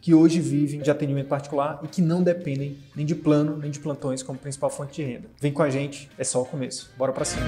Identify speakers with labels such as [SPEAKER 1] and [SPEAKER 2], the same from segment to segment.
[SPEAKER 1] que hoje vivem de atendimento particular e que não dependem nem de plano nem de plantões como principal fonte de renda. Vem com a gente, é só o começo. Bora para cima.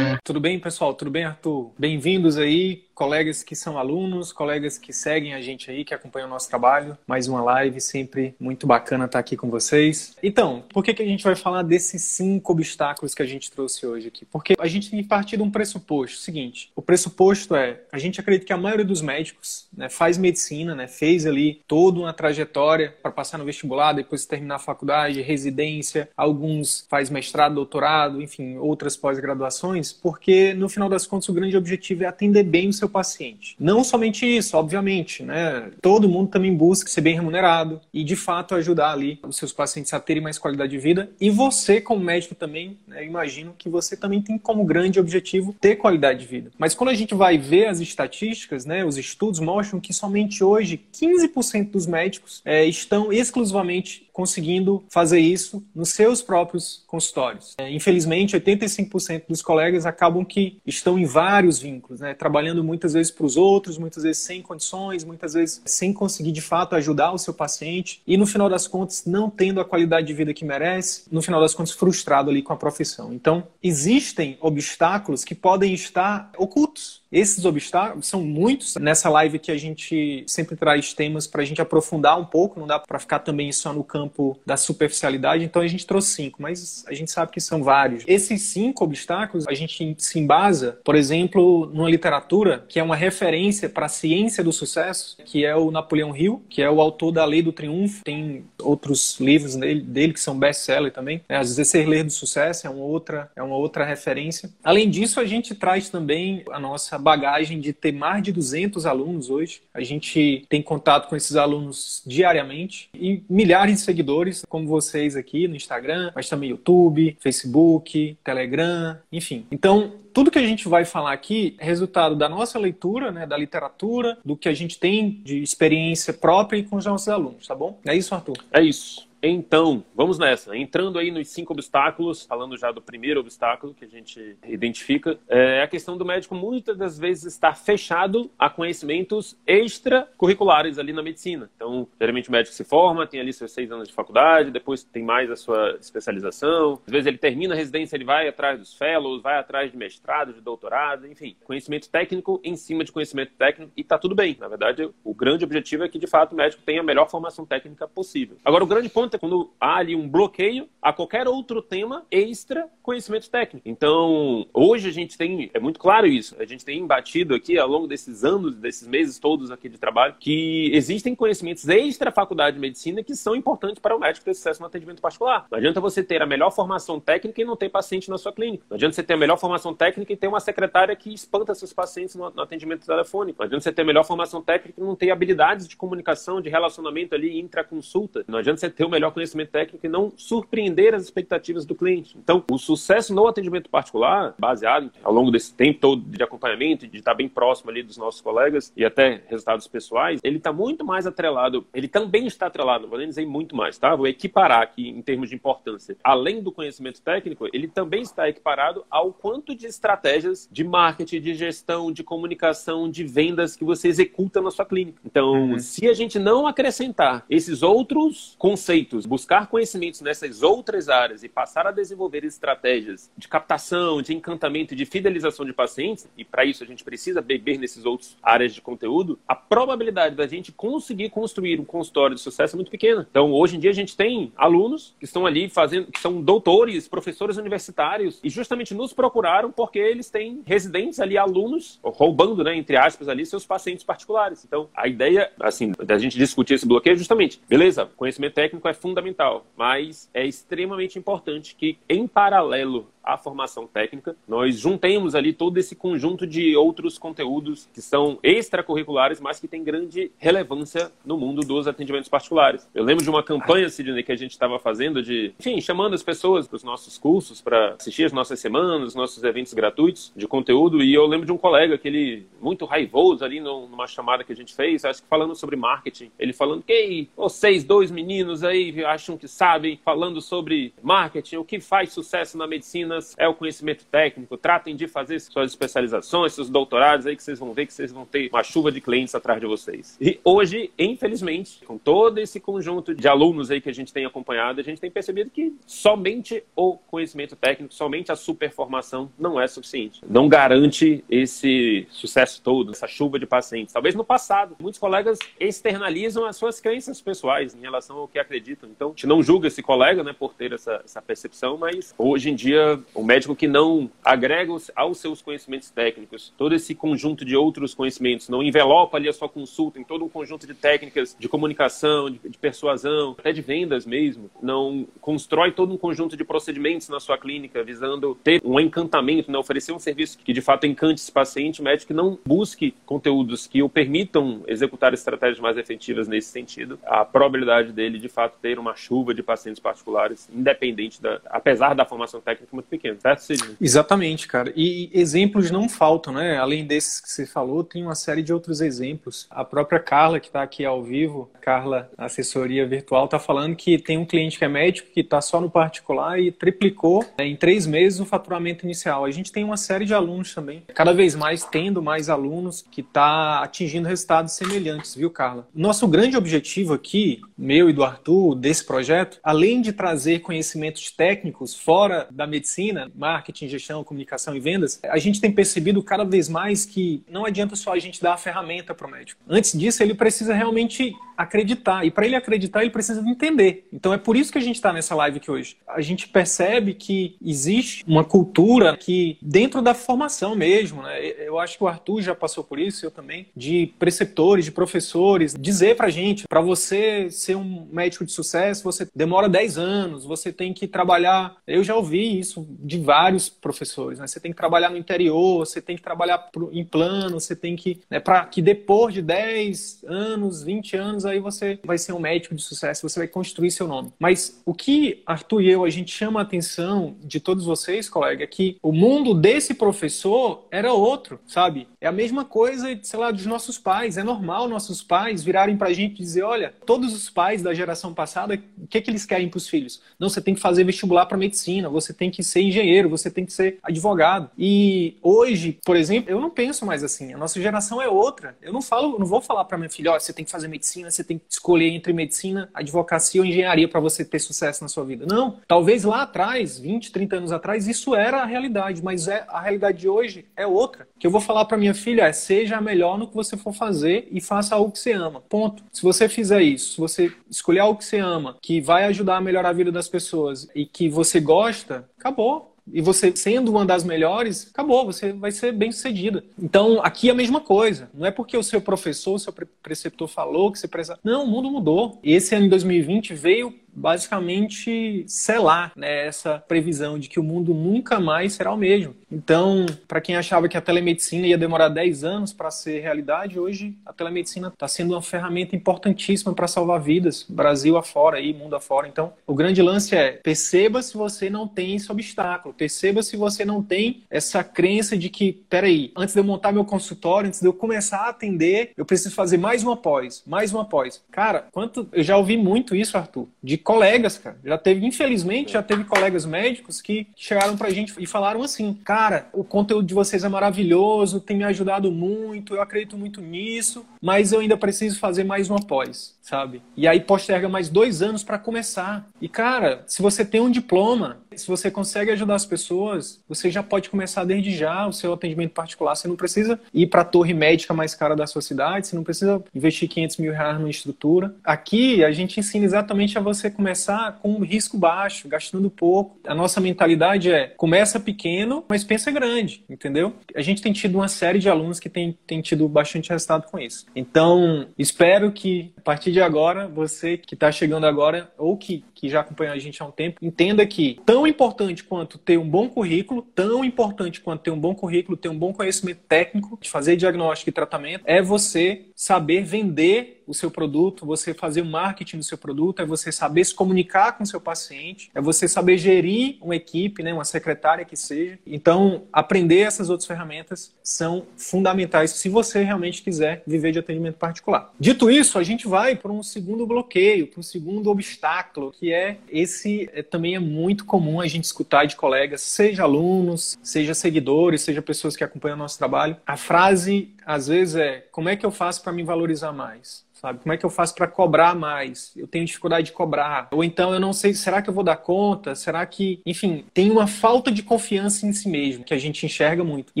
[SPEAKER 1] Tudo bem, pessoal? Tudo bem, Arthur? Bem-vindos aí colegas que são alunos, colegas que seguem a gente aí, que acompanham o nosso trabalho. Mais uma live, sempre muito bacana estar aqui com vocês. Então, por que, que a gente vai falar desses cinco obstáculos que a gente trouxe hoje aqui? Porque a gente tem que partir de um pressuposto. Seguinte, o pressuposto é, a gente acredita que a maioria dos médicos né, faz medicina, né, fez ali toda uma trajetória para passar no vestibular, depois terminar a faculdade, residência, alguns faz mestrado, doutorado, enfim, outras pós-graduações, porque no final das contas o grande objetivo é atender bem o seu paciente. Não somente isso, obviamente, né? Todo mundo também busca ser bem remunerado e, de fato, ajudar ali os seus pacientes a terem mais qualidade de vida. E você, como médico também, né, imagino que você também tem como grande objetivo ter qualidade de vida. Mas quando a gente vai ver as estatísticas, né, os estudos mostram que somente hoje 15% dos médicos é, estão exclusivamente conseguindo fazer isso nos seus próprios consultórios. É, infelizmente, 85% dos colegas acabam que estão em vários vínculos, né, trabalhando muitas vezes para os outros, muitas vezes sem condições, muitas vezes sem conseguir de fato ajudar o seu paciente e no final das contas não tendo a qualidade de vida que merece, no final das contas frustrado ali com a profissão. Então, existem obstáculos que podem estar ocultos esses obstáculos são muitos. Nessa live que a gente sempre traz temas para a gente aprofundar um pouco, não dá para ficar também só no campo da superficialidade, então a gente trouxe cinco, mas a gente sabe que são vários. Esses cinco obstáculos a gente se embasa, por exemplo, numa literatura que é uma referência para a ciência do sucesso, que é o Napoleão Hill, que é o autor da Lei do Triunfo. Tem outros livros dele, dele que são best-seller também. É, às vezes, Ser Ler do Sucesso é uma outra, é uma outra referência. Além disso, a gente traz também a nossa bagagem de ter mais de 200 alunos hoje. A gente tem contato com esses alunos diariamente e milhares de seguidores, como vocês aqui no Instagram, mas também YouTube, Facebook, Telegram, enfim. Então, tudo que a gente vai falar aqui é resultado da nossa leitura, né, da literatura, do que a gente tem de experiência própria e com os nossos alunos, tá bom? É isso, Arthur?
[SPEAKER 2] É isso. Então, vamos nessa. Entrando aí nos cinco obstáculos, falando já do primeiro obstáculo que a gente identifica, é a questão do médico muitas das vezes estar fechado a conhecimentos extracurriculares ali na medicina. Então, geralmente o médico se forma, tem ali seus seis anos de faculdade, depois tem mais a sua especialização. Às vezes ele termina a residência, ele vai atrás dos fellows, vai atrás de mestrado, de doutorado, enfim. Conhecimento técnico em cima de conhecimento técnico e tá tudo bem. Na verdade, o grande objetivo é que, de fato, o médico tenha a melhor formação técnica possível. Agora, o grande ponto quando há ali um bloqueio a qualquer outro tema extra conhecimento técnico. Então, hoje a gente tem, é muito claro isso, a gente tem batido aqui ao longo desses anos, desses meses todos aqui de trabalho, que existem conhecimentos extra faculdade de medicina que são importantes para o médico ter sucesso no atendimento particular. Não adianta você ter a melhor formação técnica e não ter paciente na sua clínica. Não adianta você ter a melhor formação técnica e ter uma secretária que espanta seus pacientes no, atendimento telefônico. Não adianta você ter a melhor formação técnica e não ter habilidades de comunicação, de relacionamento ali intra-consulta. Não adianta você ter o melhor conhecimento técnico e não surpreender as expectativas do cliente. Então, o sucesso no atendimento particular, baseado ao longo desse tempo todo de acompanhamento, de estar bem próximo ali dos nossos colegas e até resultados pessoais, ele está muito mais atrelado, ele também está atrelado, não vou nem dizer muito mais, tá? Vou equiparar aqui em termos de importância. Além do conhecimento técnico, ele também está equiparado ao quanto de estratégias de marketing, de gestão, de comunicação, de vendas que você executa na sua clínica. Então, uhum. se a gente não acrescentar esses outros conceitos conhecimentos, buscar conhecimentos nessas outras áreas e passar a desenvolver estratégias de captação, de encantamento de fidelização de pacientes, e para isso a gente precisa beber nesses outros áreas de conteúdo, a probabilidade da gente conseguir construir um consultório de sucesso é muito pequena. Então, hoje em dia a gente tem alunos que estão ali fazendo, que são doutores, professores universitários, e justamente nos procuraram porque eles têm residentes ali, alunos, roubando, né, entre aspas, ali, seus pacientes particulares. Então, a ideia, assim, da gente discutir esse bloqueio é justamente, beleza, conhecimento técnico é fundamental, mas é extremamente importante que, em paralelo à formação técnica, nós juntemos ali todo esse conjunto de outros conteúdos que são extracurriculares, mas que têm grande relevância no mundo dos atendimentos particulares. Eu lembro de uma campanha, Sidney, que a gente estava fazendo de, enfim, chamando as pessoas para os nossos cursos, para assistir as nossas semanas, os nossos eventos gratuitos de conteúdo, e eu lembro de um colega que ele, muito raivoso ali numa chamada que a gente fez, acho que falando sobre marketing, ele falando que vocês dois meninos aí acham que sabem, falando sobre marketing, o que faz sucesso na medicina é o conhecimento técnico. Tratem de fazer suas especializações, seus doutorados aí que vocês vão ver que vocês vão ter uma chuva de clientes atrás de vocês. E hoje, infelizmente, com todo esse conjunto de alunos aí que a gente tem acompanhado, a gente tem percebido que somente o conhecimento técnico, somente a superformação não é suficiente. Não garante esse sucesso todo, essa chuva de pacientes. Talvez no passado, muitos colegas externalizam as suas crenças pessoais em relação ao que acreditam. Então, a gente não julga esse colega, né, por ter essa, essa percepção, mas hoje em dia o médico que não agrega aos seus conhecimentos técnicos todo esse conjunto de outros conhecimentos, não envelopa ali a sua consulta em todo um conjunto de técnicas de comunicação, de, de persuasão, até de vendas mesmo, não constrói todo um conjunto de procedimentos na sua clínica visando ter um encantamento, né, oferecer um serviço que de fato encante esse paciente, o médico que não busque conteúdos que o permitam executar estratégias mais efetivas nesse sentido, a probabilidade dele de fato ter uma chuva de pacientes particulares, independente da, apesar da formação técnica muito pequeno, certo, Sidney?
[SPEAKER 1] Exatamente, cara. E exemplos não faltam, né? Além desses que você falou, tem uma série de outros exemplos. A própria Carla, que está aqui ao vivo, Carla, assessoria virtual, está falando que tem um cliente que é médico, que está só no particular e triplicou né, em três meses o faturamento inicial. A gente tem uma série de alunos também, cada vez mais tendo mais alunos que está atingindo resultados semelhantes, viu, Carla? Nosso grande objetivo aqui, meu e do Arthur, desse projeto, além de trazer conhecimentos técnicos fora da medicina, marketing, gestão, comunicação e vendas, a gente tem percebido cada vez mais que não adianta só a gente dar a ferramenta para o médico. Antes disso, ele precisa realmente acreditar. E para ele acreditar, ele precisa entender. Então é por isso que a gente está nessa live aqui hoje. A gente percebe que existe uma cultura que, dentro da formação mesmo, né? eu acho que o Arthur já passou por isso, eu também, de preceptores, de professores, dizer para gente, para você ser um médico de sucesso, você demora 10 anos, você tem que trabalhar. Eu já ouvi isso de vários professores, né? Você tem que trabalhar no interior, você tem que trabalhar em plano, você tem que. Né, para que depois de 10 anos, 20 anos, anos, aí você vai ser um médico de sucesso, você vai construir seu nome. Mas o que Arthur e eu, a gente chama a atenção de todos vocês, colega, é que o mundo desse professor era outro, sabe? É a mesma coisa, sei lá, dos nossos pais. É normal nossos pais virarem pra gente e dizer, olha, todos os pais da geração passada, o que, é que eles querem pros filhos? Não, você tem que fazer vestibular para medicina, você tem que ser engenheiro, você tem que ser advogado. E hoje, por exemplo, eu não penso mais assim. A nossa geração é outra. Eu não falo, não vou falar para minha filha, ó, você tem que fazer medicina, você tem que escolher entre medicina, advocacia ou engenharia para você ter sucesso na sua vida. Não. Talvez lá atrás, 20, 30 anos atrás, isso era a realidade, mas é, a realidade de hoje é outra. O que eu vou falar para minha filha é: seja melhor no que você for fazer e faça algo que você ama. Ponto. Se você fizer isso, se você escolher algo que você ama, que vai ajudar a melhorar a vida das pessoas e que você gosta, acabou e você sendo uma das melhores, acabou, você vai ser bem sucedida. Então, aqui é a mesma coisa. Não é porque o seu professor, o seu preceptor falou que você precisa. Não, o mundo mudou. Esse ano de 2020 veio basicamente selar né, essa previsão de que o mundo nunca mais será o mesmo. Então, para quem achava que a telemedicina ia demorar 10 anos para ser realidade, hoje a telemedicina está sendo uma ferramenta importantíssima para salvar vidas, Brasil afora e mundo afora. Então, o grande lance é perceba se você não tem esse obstáculo, perceba se você não tem essa crença de que, peraí, antes de eu montar meu consultório, antes de eu começar a atender, eu preciso fazer mais uma pós, mais uma pós. Cara, quanto eu já ouvi muito isso, Arthur, de colegas, cara. Já teve, infelizmente, já teve colegas médicos que chegaram pra gente e falaram assim: cara, o conteúdo de vocês é maravilhoso, tem me ajudado muito, eu acredito muito nisso, mas eu ainda preciso fazer mais uma pós, sabe? E aí posterga mais dois anos para começar. E, cara, se você tem um diploma, se você consegue ajudar as pessoas, você já pode começar desde já o seu atendimento particular. Você não precisa ir para a torre médica mais cara da sua cidade, você não precisa investir 500 mil reais numa estrutura. Aqui, a gente ensina exatamente a você começar com um risco baixo, gastando pouco. A nossa mentalidade é, começa pequeno, mas pensa grande, entendeu? A gente tem tido uma série de alunos que tem, tem tido bastante resultado com isso. Então, espero que, a partir de agora, você que está chegando agora, ou que, que já acompanha a gente há um tempo, entenda que tão importante quanto ter um bom currículo, tão importante quanto ter um bom currículo, ter um bom conhecimento técnico, de fazer diagnóstico e tratamento, é você saber vender o seu produto, você fazer o marketing do seu produto, é você saber se comunicar com o seu paciente, é você saber gerir uma equipe, né, uma secretária que seja. Então, aprender essas outras ferramentas são fundamentais se você realmente quiser viver de atendimento particular. Dito isso, a gente vai para um segundo bloqueio, para um segundo obstáculo, que é esse é, também é muito comum a gente escutar de colegas, seja alunos, seja seguidores, seja pessoas que acompanham o nosso trabalho. A frase às vezes é: como é que eu faço para me valorizar mais? sabe? Como é que eu faço para cobrar mais? Eu tenho dificuldade de cobrar. Ou então eu não sei, será que eu vou dar conta? Será que, enfim, tem uma falta de confiança em si mesmo que a gente enxerga muito. E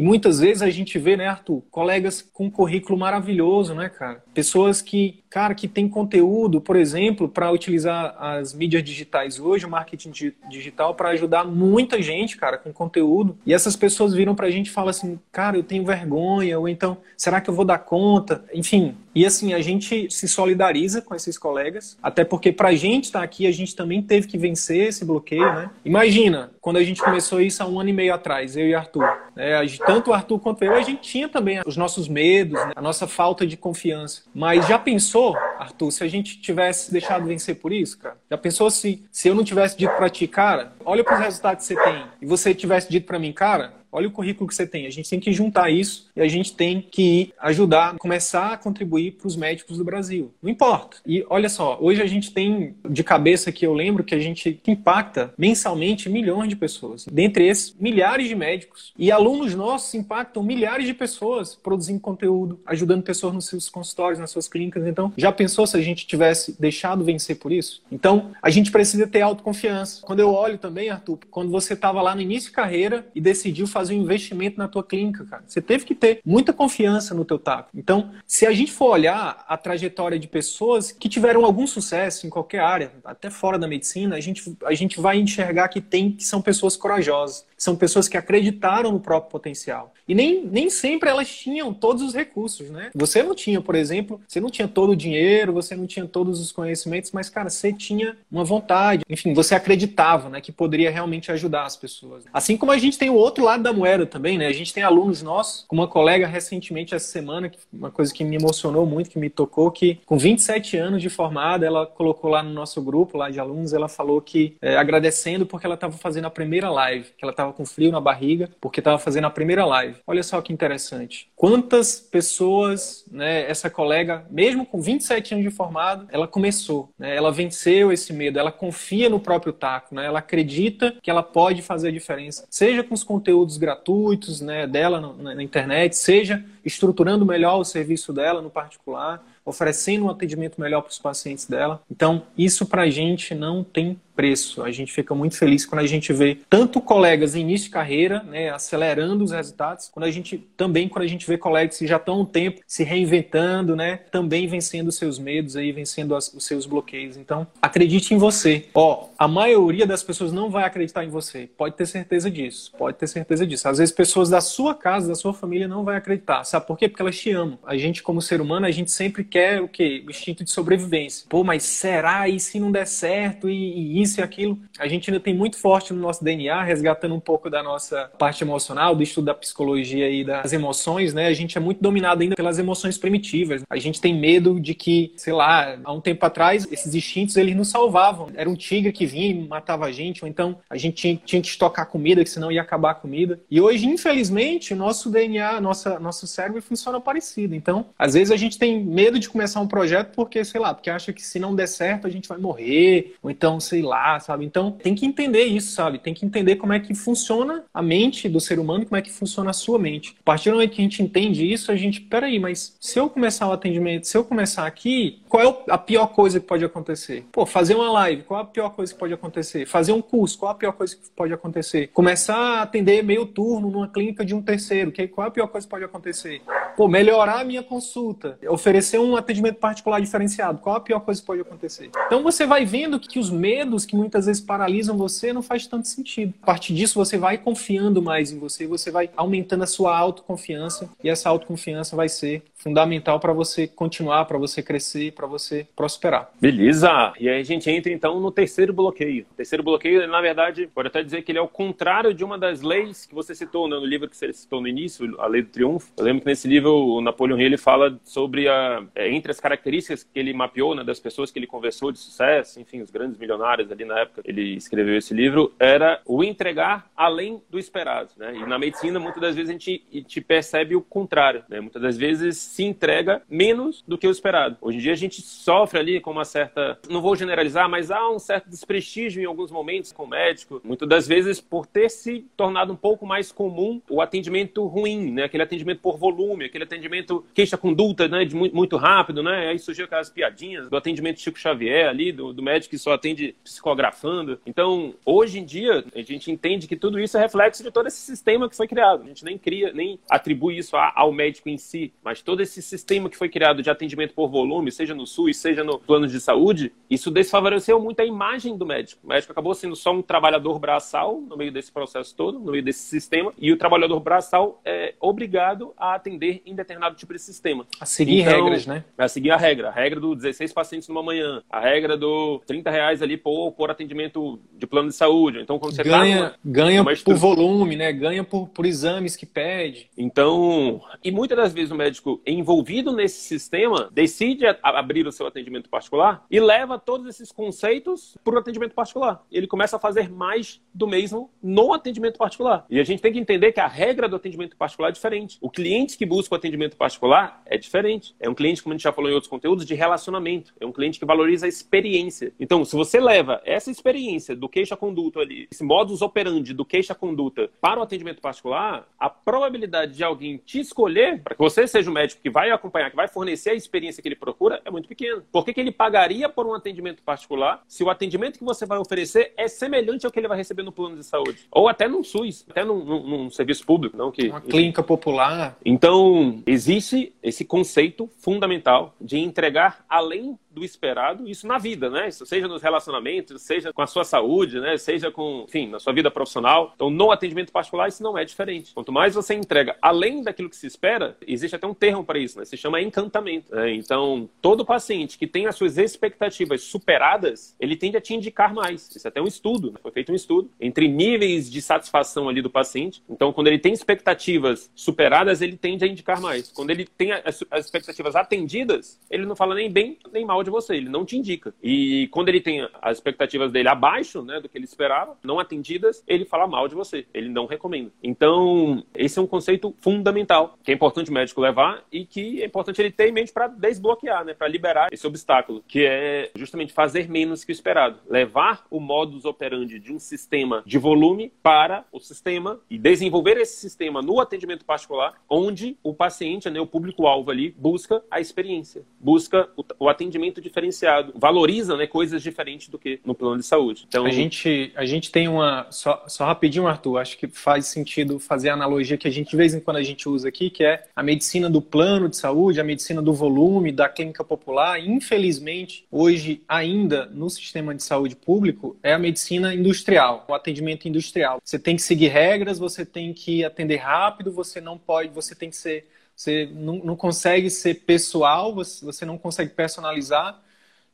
[SPEAKER 1] muitas vezes a gente vê, né, Arthur, colegas com currículo maravilhoso, né, cara? Pessoas que, cara, que tem conteúdo, por exemplo, para utilizar as mídias digitais hoje, o marketing digital para ajudar muita gente, cara, com conteúdo. E essas pessoas viram pra gente e falam assim: "Cara, eu tenho vergonha", ou então, "Será que eu vou dar conta?". Enfim, e assim, a gente se solidariza com esses colegas, até porque para a gente estar tá aqui, a gente também teve que vencer esse bloqueio, né? Imagina, quando a gente começou isso há um ano e meio atrás, eu e Arthur. Né? Tanto o Arthur quanto eu, a gente tinha também os nossos medos, né? a nossa falta de confiança. Mas já pensou, Arthur, se a gente tivesse deixado vencer por isso, cara? Já pensou se, se eu não tivesse dito para ti, cara, olha para os resultados que você tem, e você tivesse dito para mim, cara, olha o currículo que você tem. A gente tem que juntar isso e a gente tem que ajudar, começar a contribuir para os médicos do Brasil. Não importa. E olha só, hoje a gente tem de cabeça que eu lembro que a gente impacta mensalmente milhões de pessoas. Dentre esses, milhares de médicos. E alunos nossos impactam milhares de pessoas produzindo conteúdo, ajudando pessoas nos seus consultórios, nas suas clínicas. Então, já pensou se a gente tivesse deixado vencer por isso? Então, a gente precisa ter autoconfiança. Quando eu olho também, Arthur, quando você estava lá no início de carreira e decidiu fazer fazer um investimento na tua clínica, cara. Você teve que ter muita confiança no teu taco. Então, se a gente for olhar a trajetória de pessoas que tiveram algum sucesso em qualquer área, até fora da medicina, a gente, a gente vai enxergar que tem que são pessoas corajosas, são pessoas que acreditaram no próprio potencial. E nem, nem sempre elas tinham todos os recursos, né? Você não tinha, por exemplo, você não tinha todo o dinheiro, você não tinha todos os conhecimentos, mas, cara, você tinha uma vontade. Enfim, você acreditava, né, que poderia realmente ajudar as pessoas. Assim como a gente tem o outro lado da moeda também, né? A gente tem alunos nossos, com uma colega recentemente essa semana, uma coisa que me emocionou muito, que me tocou, que com 27 anos de formada, ela colocou lá no nosso grupo lá de alunos, ela falou que é, agradecendo porque ela estava fazendo a primeira live, que ela estava com frio na barriga, porque estava fazendo a primeira live. Olha só que interessante. Quantas pessoas, né, essa colega, mesmo com 27 anos de formado, ela começou, né, ela venceu esse medo, ela confia no próprio taco, né, ela acredita que ela pode fazer a diferença, seja com os conteúdos gratuitos né, dela na, na internet, seja estruturando melhor o serviço dela no particular, oferecendo um atendimento melhor para os pacientes dela. Então, isso para a gente não tem preço. A gente fica muito feliz quando a gente vê tanto colegas em início de carreira, né, acelerando os resultados, quando a gente também quando a gente vê colegas que já estão um tempo se reinventando, né, também vencendo os seus medos aí, vencendo as, os seus bloqueios. Então, acredite em você. Ó, a maioria das pessoas não vai acreditar em você. Pode ter certeza disso. Pode ter certeza disso. Às vezes pessoas da sua casa, da sua família não vai acreditar. Sabe por quê? Porque elas te amam. A gente como ser humano, a gente sempre quer o quê? O instinto de sobrevivência. Pô, mas será e se não der certo e, e isso e aquilo. A gente ainda tem muito forte no nosso DNA, resgatando um pouco da nossa parte emocional, do estudo da psicologia e das emoções, né? A gente é muito dominado ainda pelas emoções primitivas. A gente tem medo de que, sei lá, há um tempo atrás, esses instintos eles nos salvavam. Era um tigre que vinha e matava a gente, ou então a gente tinha, tinha que estocar comida, que senão ia acabar a comida. E hoje, infelizmente, nosso DNA, nossa, nosso cérebro funciona parecido. Então, às vezes a gente tem medo de começar um projeto porque, sei lá, porque acha que se não der certo a gente vai morrer, ou então, sei lá, sabe? Então, tem que entender isso, sabe? Tem que entender como é que funciona a mente do ser humano, como é que funciona a sua mente. A partir do momento que a gente entende isso, a gente, peraí, mas se eu começar o atendimento, se eu começar aqui, qual é a pior coisa que pode acontecer? Pô, fazer uma live, qual é a pior coisa que pode acontecer? Fazer um curso, qual é a pior coisa que pode acontecer? Começar a atender meio turno numa clínica de um terceiro, que, qual é a pior coisa que pode acontecer? Pô, melhorar a minha consulta, oferecer um atendimento particular diferenciado, qual a pior coisa que pode acontecer? Então você vai vendo que os medos que muitas vezes paralisam você não faz tanto sentido. A partir disso você vai confiando mais em você, você vai aumentando a sua autoconfiança e essa autoconfiança vai ser fundamental para você continuar, para você crescer, para você prosperar.
[SPEAKER 2] Beleza. E aí a gente entra então no terceiro bloqueio. O terceiro bloqueio, na verdade, pode até dizer que ele é o contrário de uma das leis que você citou né, no livro que você citou no início, a Lei do Triunfo. Eu lembro que nesse livro o Napoleon Hill ele fala sobre a, é, entre as características que ele mapeou né, das pessoas que ele conversou de sucesso, enfim, os grandes milionários ali na época ele escreveu esse livro, era o entregar além do esperado. Né? E na medicina, muitas das vezes a gente, a gente percebe o contrário. Né? Muitas das vezes se entrega menos do que o esperado. Hoje em dia a gente sofre ali com uma certa, não vou generalizar, mas há um certo desprestígio em alguns momentos com o médico, muitas das vezes por ter se tornado um pouco mais comum o atendimento ruim, né? Aquele atendimento por volume, aquele atendimento queixa-conduta, né? De muito, muito rápido, né? Aí surgiu aquelas piadinhas do atendimento Chico Xavier ali, do, do médico que só atende psicografando. Então, hoje em dia, a gente entende que tudo isso é reflexo de todo esse sistema que foi criado. A gente nem cria, nem atribui isso ao médico em si, mas todo esse sistema que foi criado de atendimento por volume, seja no SUS, seja no plano de saúde, isso desfavoreceu muito a imagem do médico. O médico acabou sendo só um trabalhador braçal no meio desse processo todo, no meio desse sistema, e o trabalhador braçal é obrigado a atender em determinado tipo de sistema.
[SPEAKER 1] A seguir então, regras, né?
[SPEAKER 2] A seguir a regra. A regra do 16 pacientes numa manhã, a regra do 30 reais ali por, por atendimento de plano de saúde. Então, quando você
[SPEAKER 1] tá ganha, tá numa, ganha numa por volume, né? Ganha por, por exames que pede.
[SPEAKER 2] Então, e muitas das vezes o médico envolvido nesse sistema decide a, a abrir o seu atendimento particular e leva todos esses conceitos para o atendimento particular. Ele começa a fazer mais do mesmo no atendimento particular. E a gente tem que entender que a regra do atendimento particular é diferente. O cliente que busca o atendimento particular é diferente. É um cliente, como a gente já falou em outros conteúdos, de relacionamento. É um cliente que valoriza a experiência. Então, se você leva essa experiência do queixa-conduta ali, esse modus operandi do queixa-conduta para o atendimento particular, a probabilidade de alguém te escolher para que você seja o médico que vai acompanhar, que vai fornecer a experiência que ele procura, é muito pequena. Por que, que ele pagaria por um atendimento particular se o atendimento que você vai oferecer é semelhante ao que ele vai receber no plano de saúde? Ou até no SUS, até num, num, num serviço público, não que...
[SPEAKER 1] Uma clínica popular.
[SPEAKER 2] Então, existe esse conceito fundamental de entregar além do esperado, isso na vida, né? Isso seja nos relacionamentos, seja com a sua saúde, né? Seja com, enfim, na sua vida profissional. Então, no atendimento particular, isso não é diferente. Quanto mais você entrega além daquilo que se espera, existe até um termo para isso, né? Se chama encantamento. Né? Então, todo paciente que tem as suas expectativas superadas, ele tende a te indicar mais. Isso é até um estudo, né? foi feito um estudo entre níveis de satisfação ali do paciente. Então, quando ele tem expectativas superadas, ele tende a indicar mais. Quando ele tem as, as expectativas atendidas, ele não fala nem bem nem mal de você, ele não te indica. E quando ele tem as expectativas dele abaixo, né, do que ele esperava, não atendidas, ele fala mal de você, ele não recomenda. Então, esse é um conceito fundamental, que é importante o médico levar e que é importante ele ter em mente para desbloquear, né, para liberar esse obstáculo, que é justamente fazer menos que o esperado, levar o modus operandi de um sistema de volume para o sistema e desenvolver esse sistema no atendimento particular, onde o paciente, né, o público-alvo ali, busca a experiência, busca o, atendimento atendimento diferenciado, valoriza né, coisas diferentes do que no plano de saúde.
[SPEAKER 1] Então, a gente, a gente tem uma. Só, só rapidinho, Arthur, acho que faz sentido fazer a analogia que a gente de vez em quando a gente usa aqui, que é a medicina do plano de saúde, a medicina do volume, da clínica popular. Infelizmente, hoje, ainda no sistema de saúde público, é a medicina industrial, o atendimento industrial. Você tem que seguir regras, você tem que atender rápido, você não pode, você tem que ser você não, não consegue ser pessoal, você, não consegue personalizar.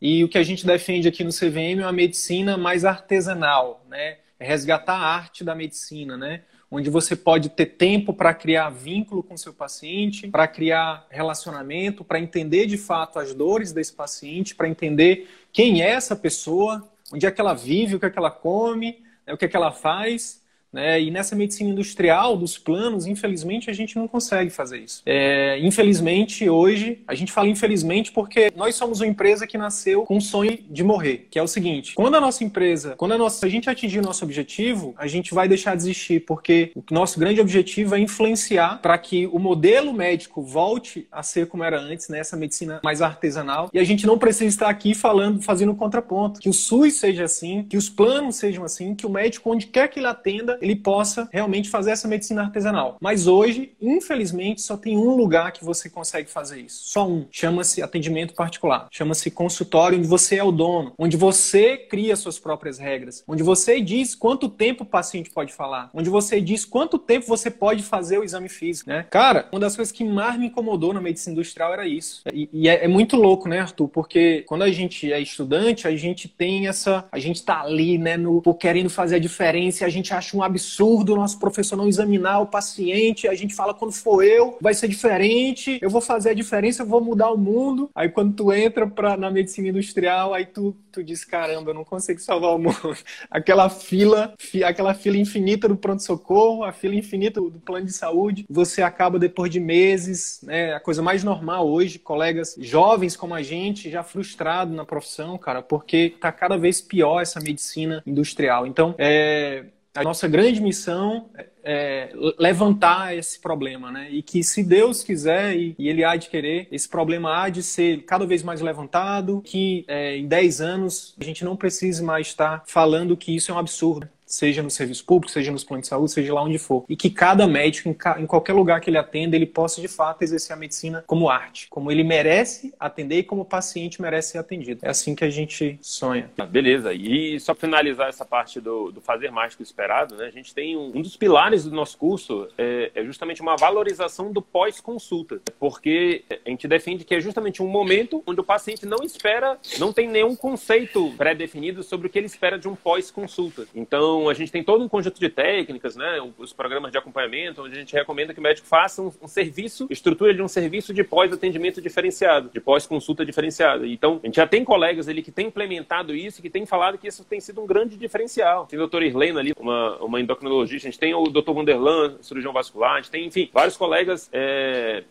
[SPEAKER 1] E o que a gente defende aqui no CVM é uma medicina mais artesanal, né? É resgatar a arte da medicina, né? Onde você pode ter tempo para criar vínculo com seu paciente, para criar relacionamento, para entender de fato as dores desse paciente, para entender quem é essa pessoa, onde é que ela vive, o que é que ela come, né? o que é que ela faz, Né? E nessa medicina industrial, dos planos, infelizmente, a gente não consegue fazer isso. É, infelizmente, hoje, a gente fala infelizmente porque nós somos uma empresa que nasceu com o sonho de morrer, que é o seguinte: quando a nossa empresa, quando a, nossa, a gente atingir o nosso objetivo, a gente vai deixar de existir, porque o nosso grande objetivo é influenciar para que o modelo médico volte a ser como era antes, né? medicina mais artesanal, e a gente não precisa estar aqui falando, fazendo contraponto. Que o SUS seja assim, que os planos sejam assim, que o médico, onde quer que ele atenda, ele possa realmente fazer essa medicina artesanal. Mas hoje, infelizmente, só tem um lugar que você consegue fazer isso. Só um. Chama-se atendimento particular. Chama-se consultório, onde você é o dono, onde você cria suas próprias regras, onde você diz quanto tempo o paciente pode falar, onde você diz quanto tempo você pode fazer o exame físico, né? Cara, uma das coisas que mais me incomodou na medicina industrial era isso. E, e é, é, muito louco, né, Arthur? Porque quando a gente é estudante, a gente tem essa. A gente tá ali, né, no, querendo fazer a diferença, e a gente acha um absurdo o nosso professor não examinar o paciente, a gente fala, quando for eu, vai ser diferente, eu vou fazer a diferença, eu vou mudar o mundo. Aí quando tu entra pra, na medicina industrial, aí tu, tu diz, caramba, eu não consigo salvar o mundo. Aquela fila, aquela fila infinita do pronto-socorro, a fila infinita do plano de saúde, você acaba depois de meses, né, a coisa mais normal hoje, colegas jovens como a gente, já frustrado na profissão, cara, porque tá cada vez pior essa medicina industrial. Então, é, a nossa grande missão é levantar esse problema, né? E que se Deus quiser e, e, Ele há de querer, esse problema há de ser cada vez mais levantado, que é, em 10 anos a gente não precise mais estar falando que isso é um absurdo seja no serviço público, seja nos planos de saúde, seja lá onde for. E que cada médico, em, ca... em, qualquer lugar que ele atenda, ele possa de fato exercer a medicina como arte, como ele merece atender e como o paciente merece ser atendido. É assim que a gente sonha.
[SPEAKER 2] Ah, beleza. E só finalizar essa parte do, do fazer mais que o esperado, né? A gente tem um, um dos pilares do nosso curso é, é justamente uma valorização do pós-consulta, porque a gente defende que é justamente um momento onde o paciente não espera, não tem nenhum conceito pré-definido sobre o que ele espera de um pós-consulta. Então a gente tem todo um conjunto de técnicas, né? Os programas de acompanhamento, onde a gente recomenda que o médico faça um, um serviço, estrutura de um serviço de pós-atendimento diferenciado, de pós-consulta diferenciada. Então, a gente já tem colegas ali que têm implementado isso que têm falado que isso tem sido um grande diferencial. Tem o doutor Irlena ali, uma, uma endocrinologista, a gente tem o doutor Vanderlan, cirurgião vascular, a gente tem, enfim, vários colegas é,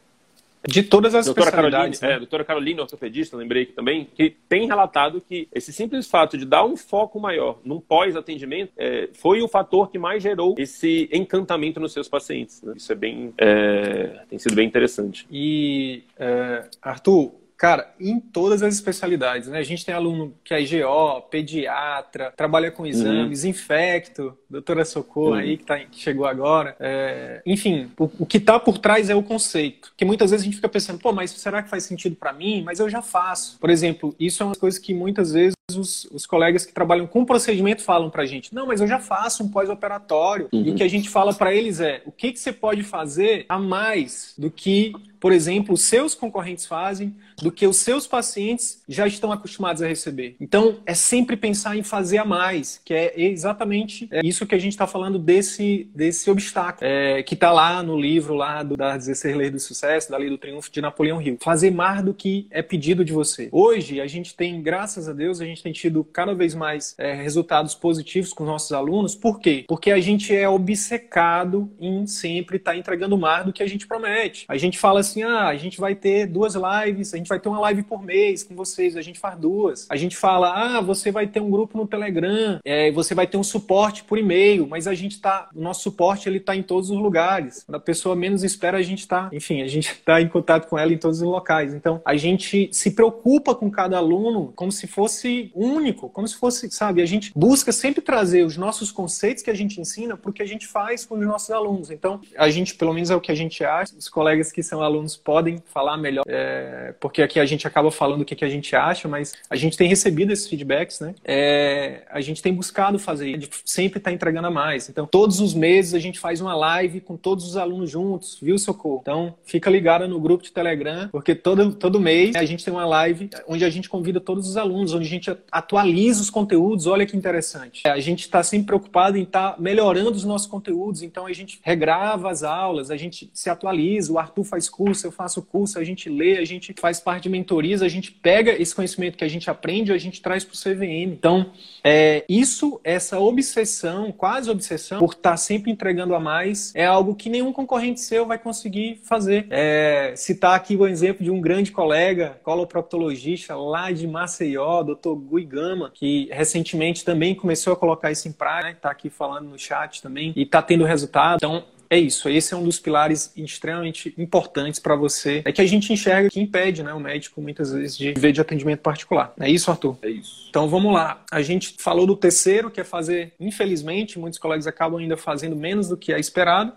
[SPEAKER 1] de todas as doutora.
[SPEAKER 2] Caroline, né? é, doutora Carolina, ortopedista, lembrei aqui também, que tem relatado que esse simples fato de dar um foco maior num pós-atendimento é, foi o fator que mais gerou esse encantamento nos seus pacientes. Né? Isso é bem. É, tem sido bem interessante.
[SPEAKER 1] E, é, Arthur, Cara, em todas as especialidades, né? A gente tem aluno que é GO, pediatra, trabalha com exames, uhum. infecto, doutora Socorro uhum. aí que, tá, que, chegou agora. É, enfim, o, o que está por trás é o conceito. Que muitas vezes a gente fica pensando, pô, mas será que faz sentido para mim? Mas eu já faço. Por exemplo, isso é uma coisa que muitas vezes os, os, colegas que trabalham com procedimento falam para a gente: não, mas eu já faço um pós-operatório. Uhum. E o que a gente fala para eles é: o que, que você pode fazer a mais do que por exemplo, os seus concorrentes fazem, do que os seus pacientes já estão acostumados a receber. Então, é sempre pensar em fazer a mais, que é exatamente é, isso que a gente está falando desse, desse obstáculo, é, que está lá no livro lá do, das 16 Leis do Sucesso, da Lei do Triunfo de Napoleão Hill. Fazer mais do que é pedido de você. Hoje, a gente tem, graças a Deus, a gente tem tido cada vez mais é, resultados positivos com os nossos alunos. Por quê? Porque a gente é obcecado em sempre estar tá entregando mais do que a gente promete. A gente fala assim, ah, a gente vai ter duas lives, a gente vai ter uma live por mês com vocês, a gente faz duas. A gente fala, ah, você vai ter um grupo no Telegram, é, você vai ter um suporte por e-mail, mas a gente tá, o nosso suporte ele tá em todos os lugares. Quando a pessoa menos espera, a gente tá, enfim, a gente tá em contato com ela em todos os locais. Então, a gente se preocupa com cada aluno como se fosse único, como se fosse, sabe, a gente busca sempre trazer os nossos conceitos que a gente ensina para o que a gente faz com os nossos alunos. Então, a gente, pelo menos é o que a gente acha, os colegas que são alunos alunos podem falar melhor, é, porque aqui a gente acaba falando o que, que a gente acha, mas a gente tem recebido esses feedbacks, né? É, a gente tem buscado fazer, a sempre está entregando a mais. Então, todos os meses a gente faz uma live com todos os alunos juntos, viu, Socorro? Então, fica ligado no grupo de Telegram, porque todo, todo mês a gente tem uma live onde a gente convida todos os alunos, onde a gente atualiza os conteúdos. Olha que interessante. A gente está sempre preocupado em estar tá melhorando os nossos conteúdos, então a gente regrava as aulas, a gente se atualiza, o Arthur faz curso curso, eu faço curso, a gente lê, a gente faz parte de mentorias, a gente pega esse conhecimento que a gente aprende a gente traz para o CVM. Então, é, isso, essa obsessão, quase obsessão, por estar tá sempre entregando a mais, é algo que nenhum concorrente seu vai conseguir fazer. É, citar aqui o exemplo de um grande colega, coloproctologista lá de Maceió, Dr. Gui Gama, que recentemente também começou a colocar isso em prática, está né? aqui falando no chat também, e está tendo resultado. Então, é isso, esse é um dos pilares extremamente importantes para você. É que a gente enxerga que impede né, o médico, muitas vezes, de ver de atendimento particular. É isso, Arthur?
[SPEAKER 2] É isso.
[SPEAKER 1] Então vamos lá. A gente falou do terceiro, que é fazer, infelizmente, muitos colegas acabam ainda fazendo menos do que é esperado.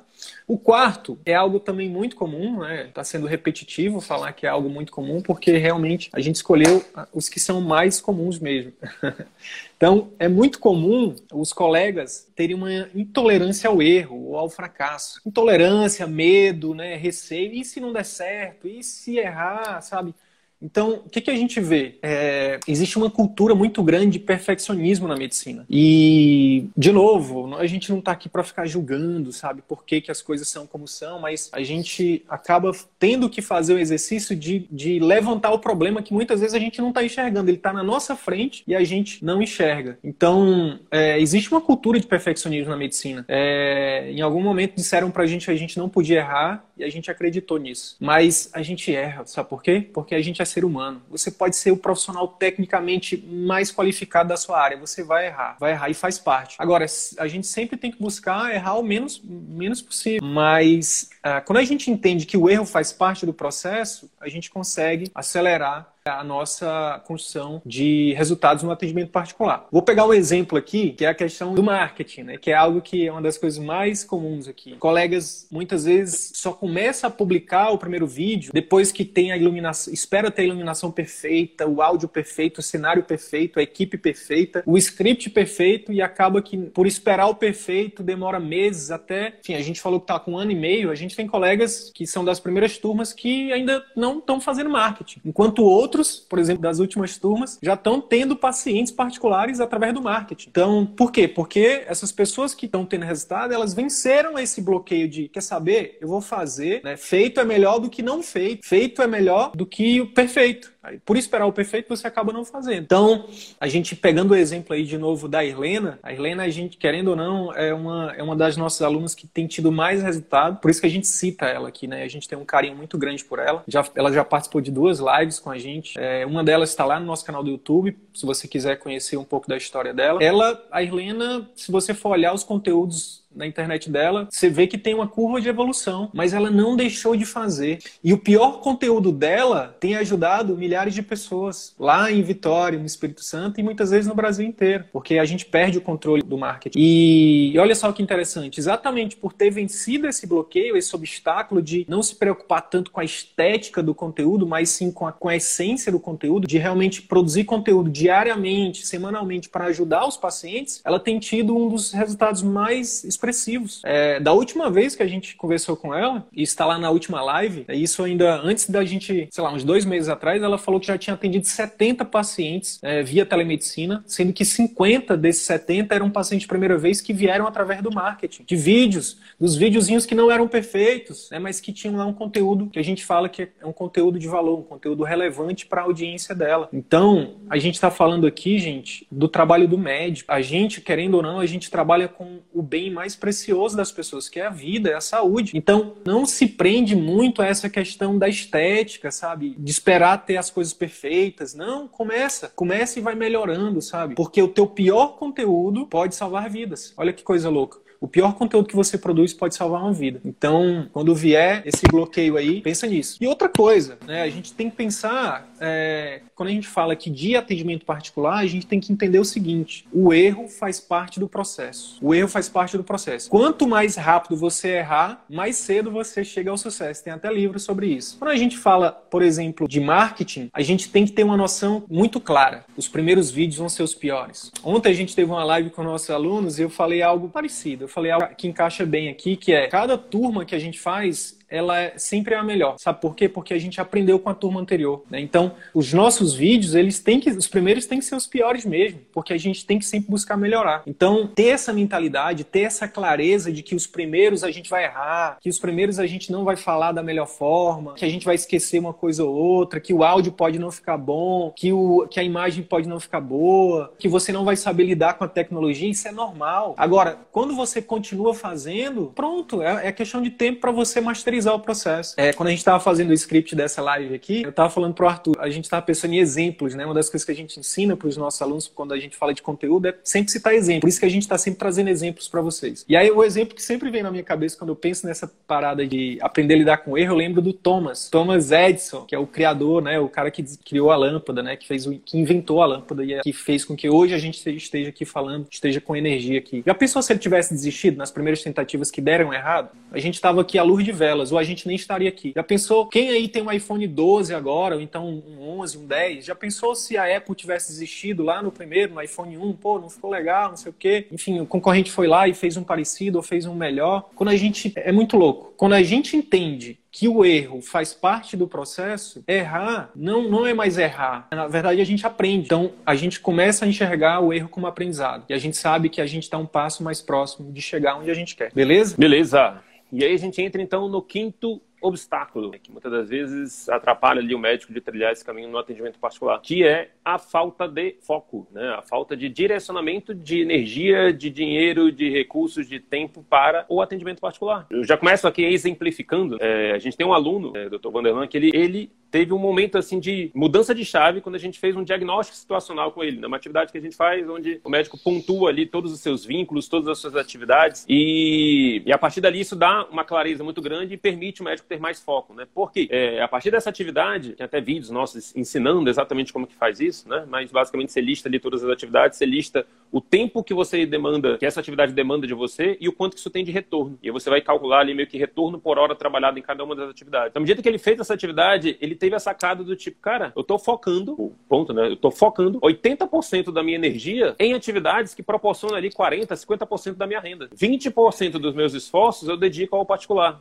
[SPEAKER 1] O quarto é algo também muito comum, né? Está sendo repetitivo falar que é algo muito comum, porque realmente a gente escolheu os que são mais comuns mesmo. então, é muito comum os colegas terem uma intolerância ao erro ou ao fracasso. Intolerância, medo, né? receio. E se não der certo? E se errar, sabe? Então, o que, que a gente vê? É, existe uma cultura muito grande de perfeccionismo na medicina. E, de novo, a gente não está aqui para ficar julgando, sabe, por que, que as coisas são como são, mas a gente acaba tendo que fazer o exercício de, de levantar o problema que muitas vezes a gente não está enxergando. Ele está na nossa frente e a gente não enxerga. Então, é, existe uma cultura de perfeccionismo na medicina. É, em algum momento disseram para a gente que a gente não podia errar e a gente acreditou nisso. Mas a gente erra, sabe por quê? Porque a gente é ser humano. Você pode ser o profissional tecnicamente mais qualificado da sua área, você vai errar, vai errar e faz parte. Agora, a gente sempre tem que buscar errar o menos, menos possível, mas uh, quando a gente entende que o erro faz parte do processo, a gente consegue acelerar a nossa construção de resultados no atendimento particular. Vou pegar um exemplo aqui, que é a questão do marketing, né? que é algo que é uma das coisas mais comuns aqui. Colegas muitas vezes só começam a publicar o primeiro vídeo depois que tem a iluminação, espera ter a iluminação perfeita, o áudio perfeito, o cenário perfeito, a equipe perfeita, o script perfeito e acaba que por esperar o perfeito demora meses até, enfim, a gente falou que tá com um ano e meio, a gente tem colegas que são das primeiras turmas que ainda não estão fazendo marketing, enquanto outros outros, por exemplo, das últimas turmas, já estão tendo pacientes particulares através do marketing. Então, por quê? Porque essas pessoas que estão tendo resultado, elas venceram esse bloqueio de, quer saber, eu vou fazer, né? feito é melhor do que não feito, feito é melhor do que o perfeito. Por esperar o perfeito, você acaba não fazendo. Então, a gente pegando o exemplo aí de novo da Irlena, a Irlena, a gente, querendo ou não, é uma, é uma das nossas alunas que tem tido mais resultado, por isso que a gente cita ela aqui, né? A gente tem um carinho muito grande por ela. Já, ela já participou de duas lives com a gente. É, uma delas está lá no nosso canal do YouTube, se você quiser conhecer um pouco da história dela. Ela, a Irlena, se você for olhar os conteúdos na internet dela, você vê que tem uma curva de evolução, mas ela não deixou de fazer. E o pior conteúdo dela tem ajudado milhares de pessoas lá em Vitória, no Espírito Santo e muitas vezes no Brasil inteiro, porque a gente perde o controle do marketing. E, e olha só que interessante, exatamente por ter vencido esse bloqueio, esse obstáculo de não se preocupar tanto com a estética do conteúdo, mas sim com a, com a essência do conteúdo, de realmente produzir conteúdo diariamente, semanalmente para ajudar os pacientes, ela tem tido um dos resultados mais expressivos. É, da última vez que a gente conversou com ela, e está lá na última live, é isso ainda antes da gente, sei lá, uns dois meses atrás, ela falou que já tinha atendido 70 pacientes é, via telemedicina, sendo que 50 desses 70 eram pacientes de primeira vez que vieram através do marketing, de vídeos, dos videozinhos que não eram perfeitos, né, mas que tinham lá um conteúdo que a gente fala que é um conteúdo de valor, um conteúdo relevante para a audiência dela. Então, a gente está falando aqui, gente, do trabalho do médico. A gente, querendo ou não, a gente trabalha com o bem mais mais precioso das pessoas, que é a vida, é a saúde. Então, não se prende muito a essa questão da estética, sabe? De esperar ter as coisas perfeitas. Não, começa. Começa e vai melhorando, sabe? Porque o teu pior conteúdo pode salvar vidas. Olha que coisa louca. O pior conteúdo que você produz pode salvar uma vida. Então, quando vier esse bloqueio aí, pensa nisso. E outra coisa, né? A gente tem que pensar, é, quando a gente fala aqui de atendimento particular, a gente tem que entender o seguinte: o erro faz parte do processo. O erro faz parte do processo. Quanto mais rápido você errar, mais cedo você chega ao sucesso. Tem até livro sobre isso. Quando a gente fala, por exemplo, de marketing, a gente tem que ter uma noção muito clara. Os primeiros vídeos vão ser os piores. Ontem a gente teve uma live com nossos alunos e eu falei algo parecido falei algo que encaixa bem aqui, que é cada turma que a gente faz ela é sempre a melhor. Sabe por quê? Porque a gente aprendeu com a turma anterior. Né? Então, os nossos vídeos, eles têm que, os primeiros têm que ser os piores mesmo, porque a gente tem que sempre buscar melhorar. Então, ter essa mentalidade, ter essa clareza de que os primeiros a gente vai errar, que os primeiros a gente não vai falar da melhor forma, que a gente vai esquecer uma coisa ou outra, que o áudio pode não ficar bom, que, o, que a imagem pode não ficar boa, que você não vai saber lidar com a tecnologia, isso é normal. Agora, quando você continua fazendo, pronto, é, é questão de tempo para você masterizar o processo. É, quando a gente estava fazendo o script dessa live aqui, eu estava falando pro Arthur, a gente estava pensando em exemplos, né? Uma das coisas que a gente ensina para os nossos alunos quando a gente fala de conteúdo é sempre citar exemplos. Por isso que a gente está sempre trazendo exemplos para vocês. E aí o exemplo que sempre vem na minha cabeça quando eu penso nessa parada de aprender a lidar com erro, eu lembro do Thomas, Thomas Edison, que é o criador, né? O cara que criou a lâmpada, né? Que fez o, que inventou a lâmpada e é, que fez com que hoje a gente esteja aqui falando, esteja com energia aqui. Já pensou se ele tivesse desistido nas primeiras tentativas que deram errado? A gente estava aqui à luz de velas, ou a gente nem estaria aqui. Já pensou quem aí tem um iPhone 12 agora, ou então um 11, um 10? Já pensou se a Apple tivesse desistido lá no primeiro, no iPhone 1, pô, não ficou legal, não sei o quê. Enfim, o concorrente foi lá e fez um parecido ou fez um melhor. Quando a gente é muito louco. Quando a gente entende que o erro faz parte do processo, errar não, não é mais errar. Na verdade, a gente aprende. Então, a gente começa a enxergar o erro como aprendizado. E a gente sabe que a gente está um passo mais próximo de chegar onde a gente quer. Beleza?
[SPEAKER 2] Beleza. E aí a gente entra então no quinto obstáculo, que muitas das vezes atrapalha ali o médico de trilhar esse caminho no atendimento particular, que é a falta de foco, né? a falta de direcionamento de energia, de dinheiro, de recursos, de tempo para o atendimento particular. Eu já começo aqui exemplificando. É, a gente tem um aluno, é, Dr. Vanderlan, que ele, ele teve um momento assim de mudança de chave quando a gente fez um diagnóstico situacional com ele, né? uma atividade que a gente faz onde o médico pontua ali todos os seus vínculos, todas as suas atividades e, e a partir dali isso dá uma clareza muito grande e permite o médico ter mais foco, né? Porque é, a partir dessa atividade, tem até vídeos nossos ensinando exatamente como que faz isso, né? Mas basicamente você lista ali todas as atividades, você lista o tempo que você demanda, que essa atividade demanda de você e o quanto que isso tem de retorno. E você vai calcular ali meio que retorno por hora trabalhado em cada uma das atividades. Então, à medida que ele fez essa atividade, ele teve a sacada do tipo, cara, eu tô focando, ponto, né? Eu tô focando 80% da minha energia em atividades que proporcionam ali 40, 50% da minha renda. 20% dos meus esforços eu dedico ao particular.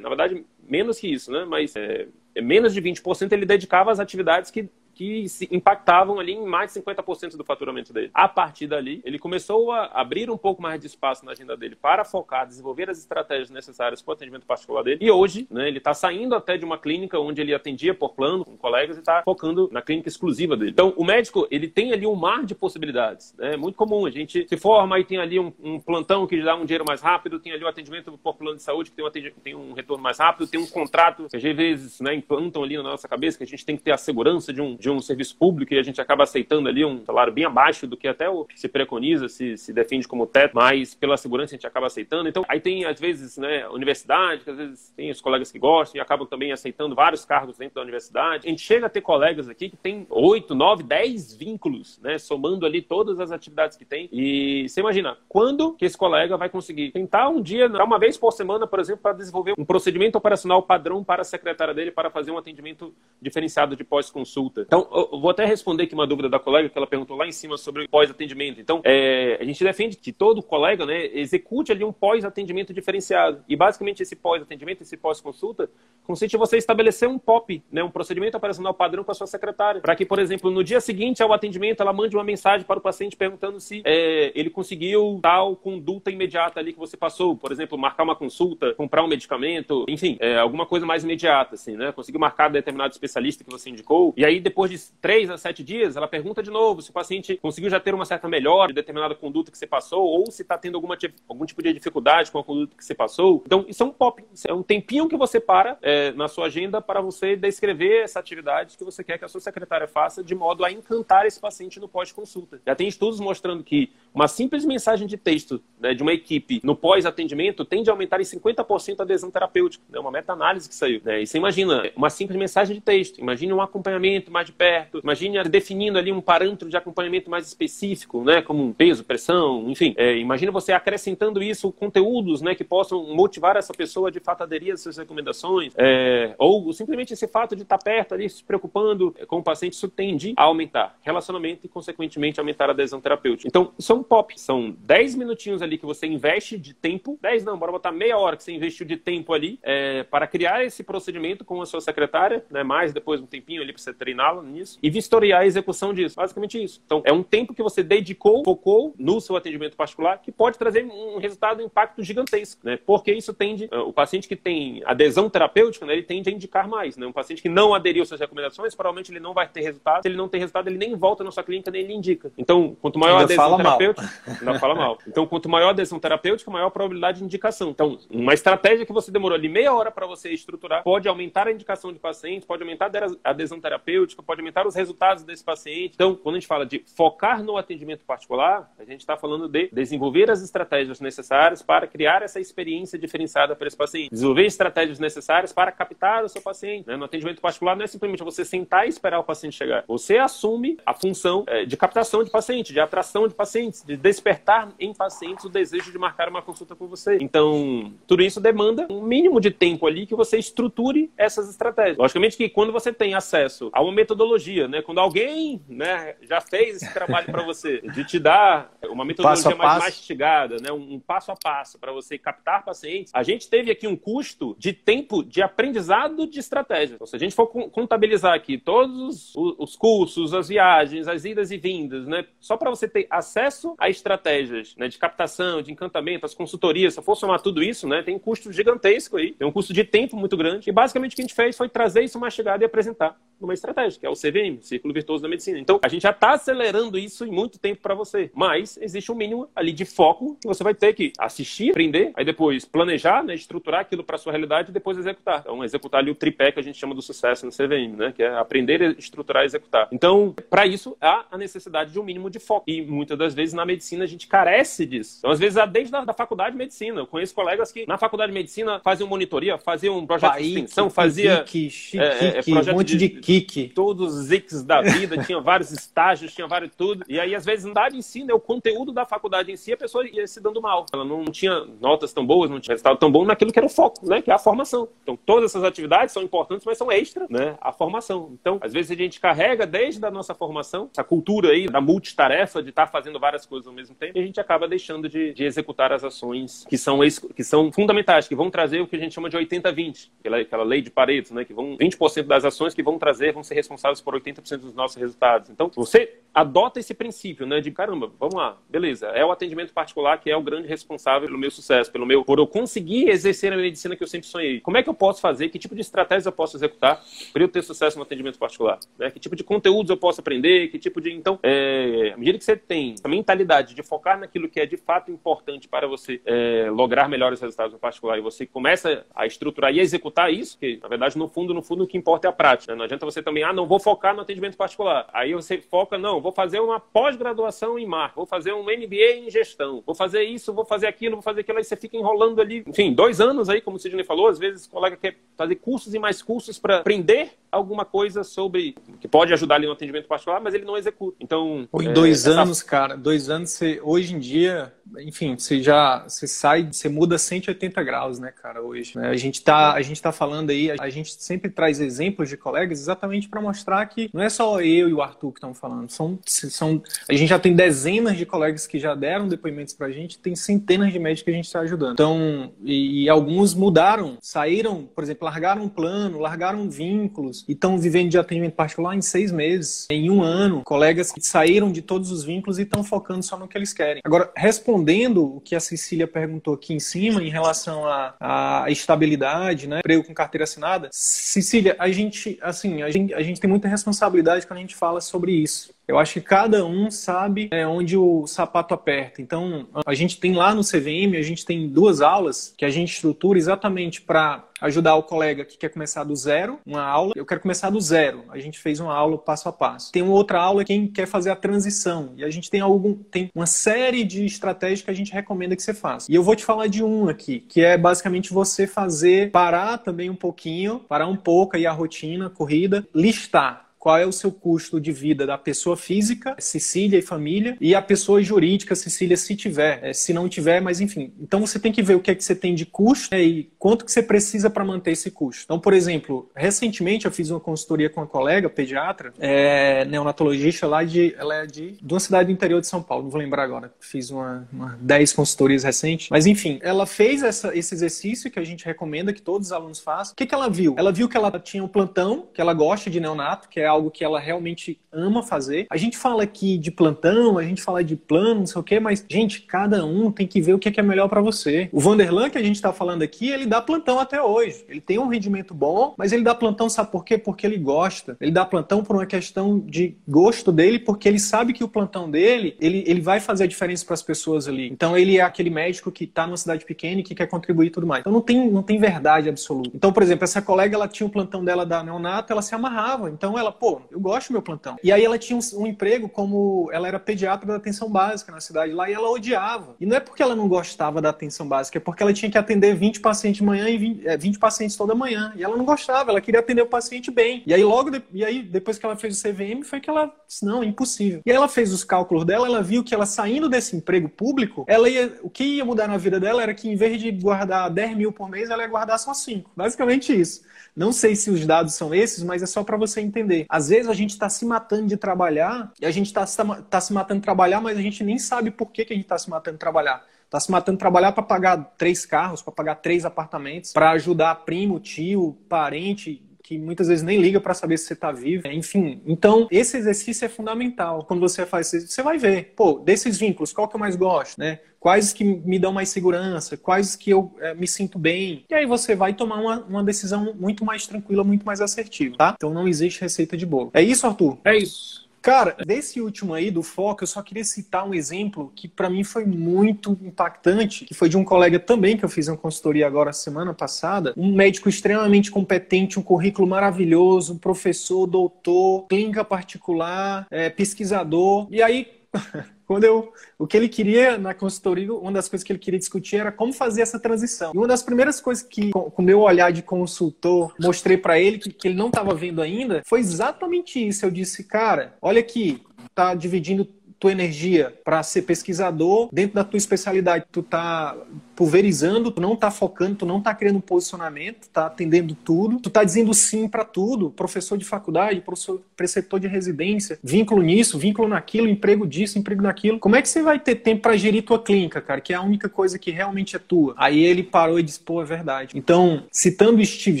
[SPEAKER 2] Na verdade, menos que isso, né? Mas é, menos de 20% ele dedicava às atividades que que impactavam ali em mais de 50% do faturamento dele. A partir dali, ele começou a abrir um pouco mais de espaço na agenda dele para focar, desenvolver as estratégias necessárias para o atendimento particular dele. E hoje, né, ele está saindo até de uma clínica onde ele atendia por plano com colegas e está focando na clínica exclusiva dele. Então, o médico, ele tem ali um mar de possibilidades. Né? É muito comum. A gente se forma e tem ali um, um plantão que dá um dinheiro mais rápido, tem ali o um atendimento por plano de saúde que tem um, tem um retorno mais rápido, tem um contrato que às vezes né, implantam ali na nossa cabeça que a gente tem que ter a segurança de um, de um serviço público e a gente acaba aceitando ali um salário bem abaixo do que até o, se preconiza, se, se defende como teto, mas pela segurança a gente acaba aceitando. Então, aí tem, às vezes, né, universidade, que às vezes tem os colegas que gostam e acabam também aceitando vários cargos dentro da universidade. A gente chega a ter colegas aqui que tem 8, 9, 10 vínculos, né, somando ali todas as atividades que tem. E você imagina, quando que esse colega vai conseguir tentar um dia, uma vez por semana, por exemplo, para desenvolver um procedimento operacional padrão para a secretária dele para fazer um atendimento diferenciado de pós-consulta. Então, eu vou até responder aqui uma dúvida da colega que ela perguntou lá em cima sobre pós-atendimento. Então, é, a gente defende que todo colega né, execute ali um pós-atendimento diferenciado. E basicamente esse pós-atendimento, esse pós-consulta, consiste em você estabelecer um POP, né, um procedimento operacional padrão com a sua secretária. Para que, por exemplo, no dia seguinte ao atendimento, ela mande uma mensagem para o paciente perguntando se é, ele conseguiu tal conduta imediata ali que você passou. Por exemplo, marcar uma consulta, comprar um medicamento, enfim, é, alguma coisa mais imediata, assim, né? Conseguiu marcar determinado especialista que você indicou. E aí, depois de três a sete dias, ela pergunta de novo se o paciente conseguiu já ter uma certa melhora de determinada conduta que você passou ou se está tendo alguma, algum tipo de dificuldade com a conduta que você passou. Então, isso é um pop, é um tempinho que você para é, na sua agenda para você descrever essa atividade que você quer que a sua secretária faça de modo a encantar esse paciente no pós-consulta. Já tem estudos mostrando que uma simples mensagem de texto né, de uma equipe no pós-atendimento tende a aumentar em 50% a adesão terapêutica. É né, uma meta-análise que saiu. Né? E você imagina, uma simples mensagem de texto, imagine um acompanhamento mais de perto. Imagine definindo ali um parâmetro de acompanhamento mais específico, né, como peso, pressão, enfim. É, imagina você acrescentando isso, conteúdos, né, que possam motivar essa pessoa de fato a aderir às suas recomendações, é, ou simplesmente esse fato de estar perto ali, se preocupando com o paciente, isso tende a aumentar relacionamento e, consequentemente, aumentar a adesão terapêutica. Então, é um pop. São 10 minutinhos ali que você investe de tempo, 10 não, bora botar meia hora que você investiu de tempo ali é, para criar esse procedimento com a sua secretária, né, mais depois um tempinho ali para você treiná-la nisso, e vistoriar a execução disso. Basicamente isso. Então, é um tempo que você dedicou, focou no seu atendimento particular, que pode trazer um resultado, um impacto gigantesco, né? Porque isso tende, é, o paciente que tem adesão terapêutica, né, ele tende a indicar mais, né? Um paciente que não aderiu às suas recomendações, provavelmente ele não vai ter resultado. Se ele não tem resultado, ele nem volta na sua clínica, nem ele indica. Então, quanto maior a adesão terapêutica, mal. não fala mal. Então, quanto maior a adesão terapêutica, maior a probabilidade de indicação. Então, uma estratégia que você demorou ali meia hora para você estruturar pode aumentar a indicação de paciente, pode aumentar a adesão terapêutica, pode aumentar os resultados desse paciente. Então, quando a gente fala de focar no atendimento particular, a gente está falando de desenvolver as estratégias necessárias para criar essa experiência diferenciada para esse paciente. Desenvolver estratégias necessárias para captar o seu paciente. Né? No atendimento particular não é simplesmente você sentar e esperar o paciente chegar. Você assume a função é, de captação de paciente, de atração de pacientes, de despertar em pacientes o desejo de marcar uma consulta com você. Então, tudo isso demanda um mínimo de tempo ali que você estruture essas estratégias. Logicamente que quando você tem acesso a uma metodologia, né, quando alguém né, já fez esse trabalho para você, de te dar uma metodologia passo mais mastigada, né, um, um passo a passo para você captar pacientes, a gente teve aqui um custo de tempo de aprendizado de estratégia. Então, se a gente for contabilizar aqui todos os, os cursos, as viagens, as idas e vindas, né, só para você ter acesso a estratégias né, de captação, de encantamento, as consultorias, se for somar tudo isso, né, tem um custo gigantesco aí, tem um custo de tempo muito grande. E basicamente o que a gente fez foi trazer isso mastigado e apresentar numa estratégia, que é o CVM, Círculo Virtuoso da Medicina. Então, a gente já está acelerando isso em muito tempo para você. Mas existe um mínimo ali de foco que você vai ter que assistir, aprender, aí depois planejar, né, estruturar aquilo para sua realidade e depois executar. Então, executar ali o tripé que a gente chama do sucesso no CVM, né, que é aprender, estruturar e executar. Então, para isso, há a necessidade de um mínimo de foco. E muitas das vezes na medicina a gente carece disso. Então, às vezes, desde a da faculdade de medicina. Eu conheço colegas que na faculdade de medicina faziam monitoria, faziam um projeto de extensão, fazia
[SPEAKER 1] chique, é, é, projeto um monte de, de kick.
[SPEAKER 2] Todos os X da vida, tinha vários estágios, tinha vários tudo. E aí, às vezes, não dava ensino, é o conteúdo da faculdade em si, a pessoa ia se dando mal. Ela não tinha notas tão boas, não tinha resultado tão bom naquilo que era o foco, né? Que é a formação. Então, todas essas atividades são importantes, mas são extra, né? A formação. Então, às vezes a gente carrega desde a nossa formação, essa cultura aí da multitarefa, de estar tá fazendo várias coisas ao mesmo tempo, e a gente acaba deixando de, de executar as ações que são, que são fundamentais, que vão trazer o que a gente chama de 80-20, aquela, aquela lei de Pareto, né? Que vão 20% das ações que vão trazer vão ser responsáveis por 80% dos nossos resultados. Então, você adota esse princípio, né? De caramba, vamos lá, beleza, é o atendimento particular que é o grande responsável pelo meu sucesso, pelo meu, por eu conseguir exercer a medicina que eu sempre sonhei. Como é que eu posso fazer? Que tipo de estratégias eu posso executar para eu ter sucesso no atendimento particular? Né? Que tipo de conteúdos eu posso aprender? Que tipo de. Então, é, à medida que você tem a mentalidade de focar naquilo que é de fato importante para você é, lograr melhores resultados no particular e você começa a estruturar e a executar isso, que na verdade, no fundo, no fundo, o que importa é a prática. Né? Não adianta você também, ah, não vou focar no atendimento particular. Aí você foca, não, vou fazer uma pós-graduação em marca, vou fazer um MBA em gestão, vou fazer isso, vou fazer aquilo, vou fazer aquilo, aí você fica enrolando ali, enfim, dois anos aí, como o Sidney falou, às vezes o colega quer fazer cursos e mais cursos para aprender alguma coisa sobre que pode ajudar ali no atendimento particular, mas ele não executa. Então,
[SPEAKER 1] Ou em é, dois essa... anos, cara, dois anos, você, hoje em dia, enfim, você já você sai, você muda 180 graus, né, cara, hoje. Né? A gente tá, a gente tá falando aí, a gente sempre traz exemplos de colegas exatamente para mostrar que não é só eu e o Arthur que estão falando, são, são a gente já tem dezenas de colegas que já deram depoimentos pra gente, tem centenas de médicos que a gente está ajudando. Então, e, e alguns mudaram, saíram, por exemplo, largaram um plano, largaram vínculos e estão vivendo de atendimento particular em seis meses, em um ano, colegas que saíram de todos os vínculos e estão focando só no que eles querem. Agora, respondendo o que a Cecília perguntou aqui em cima em relação à, estabilidade, né, emprego com carteira assinada, Cecília, a gente, assim, a gente, a gente tem muita responsabilidade quando a gente fala sobre isso. Eu acho que cada um sabe é, onde o sapato aperta. Então, a gente tem lá no CVM, a gente tem duas aulas que a gente estrutura exatamente para ajudar o colega que quer começar do zero, uma aula, eu quero começar do zero. A gente fez uma aula passo a passo. Tem uma outra aula quem quer fazer a transição. E a gente tem algum tem uma série de estratégias que a gente recomenda que você faça. E eu vou te falar de um aqui, que é basicamente você fazer parar também um pouquinho, parar um pouco aí a rotina, a corrida, listar qual é o seu custo de vida da pessoa física, Cecília e família, e a pessoa jurídica, Cecília, se tiver. É, se não tiver, mas enfim. Então você tem que ver o que é que você tem de custo né, e quanto que você precisa para manter esse custo. Então, por exemplo, recentemente eu fiz uma consultoria com uma colega pediatra, é, neonatologista lá de. Ela é de, de uma cidade do interior de São Paulo, não vou lembrar agora. Fiz uma, uma 10 consultorias recentes. Mas enfim, ela fez essa, esse exercício que a gente recomenda que todos os alunos façam. O que, que ela viu? Ela viu que ela tinha um plantão, que ela gosta de neonato, que é algo que ela realmente ama fazer. A gente fala aqui de plantão, a gente fala de plano, não sei o quê, mas, gente, cada um tem que ver o que é melhor para você. O Vanderlan, que a gente está falando aqui, ele dá plantão até hoje. Ele tem um rendimento bom, mas ele dá plantão, sabe por quê? Porque ele gosta. Ele dá plantão por uma questão de gosto dele, porque ele sabe que o plantão dele, ele, ele vai fazer a diferença para as pessoas ali. Então, ele é aquele médico que está numa cidade pequena e que quer contribuir e tudo mais. Então, não tem, não tem verdade absoluta. Então, por exemplo, essa colega, ela tinha o plantão dela da neonato, ela se amarrava. Então, ela, pô, eu gosto do meu plantão. E aí ela tinha um, um, emprego como ela era pediatra da atenção básica na cidade lá e ela odiava. E não é porque ela não gostava da atenção básica, é porque ela tinha que atender 20 pacientes de manhã e 20, é, 20 pacientes toda manhã. E ela não gostava, ela queria atender o paciente bem. E aí logo de, e aí depois que ela fez o CVM foi que ela disse, não, é impossível. E aí ela fez os cálculos dela, ela viu que ela saindo desse emprego público, ela ia, o que ia mudar na vida dela era que em vez de guardar 10 mil por mês, ela ia guardar só 5. Basicamente isso. Não sei se os dados são esses, mas é só para você entender. Às vezes a gente está se matando de trabalhar e a gente está tá se matando de trabalhar, mas a gente nem sabe por que, que a gente está se matando de trabalhar. Está se matando de trabalhar para pagar três carros, para pagar três apartamentos, para ajudar primo, tio, parente, que muitas vezes nem liga para saber se você está vivo. Enfim, então esse exercício é fundamental. Quando você faz isso, você vai ver, pô, desses vínculos, qual que eu mais gosto, né? Quais que me dão mais segurança, quais que eu é, me sinto bem. E aí você vai tomar uma, uma decisão muito mais tranquila, muito mais assertiva, tá? Então não existe receita de bolo. É isso, Arthur?
[SPEAKER 2] É isso.
[SPEAKER 1] Cara, desse último aí do foco, eu só queria citar um exemplo que para mim foi muito impactante, que foi de um colega também que eu fiz uma consultoria agora semana passada, um médico extremamente competente, um currículo maravilhoso, professor, doutor, clínica particular, é, pesquisador. E aí quando eu, o que ele queria na consultoria, uma das coisas que ele queria discutir era como fazer essa transição. E uma das primeiras coisas que, com o meu olhar de consultor, mostrei para ele que, que ele não estava vendo ainda, foi exatamente isso. Eu disse, cara, olha aqui, tá dividindo tua energia para ser pesquisador dentro da tua especialidade. Tu tá pulverizando, tu não tá focando, tu não tá criando um posicionamento, tá atendendo tudo, tu tá dizendo sim para tudo, professor de faculdade, professor, preceptor de residência, vínculo nisso, vínculo naquilo, emprego disso, emprego naquilo. Como é que você vai ter tempo para gerir tua clínica, cara, que é a única coisa que realmente é tua? Aí ele parou e disse, pô, é verdade. Então, citando Steve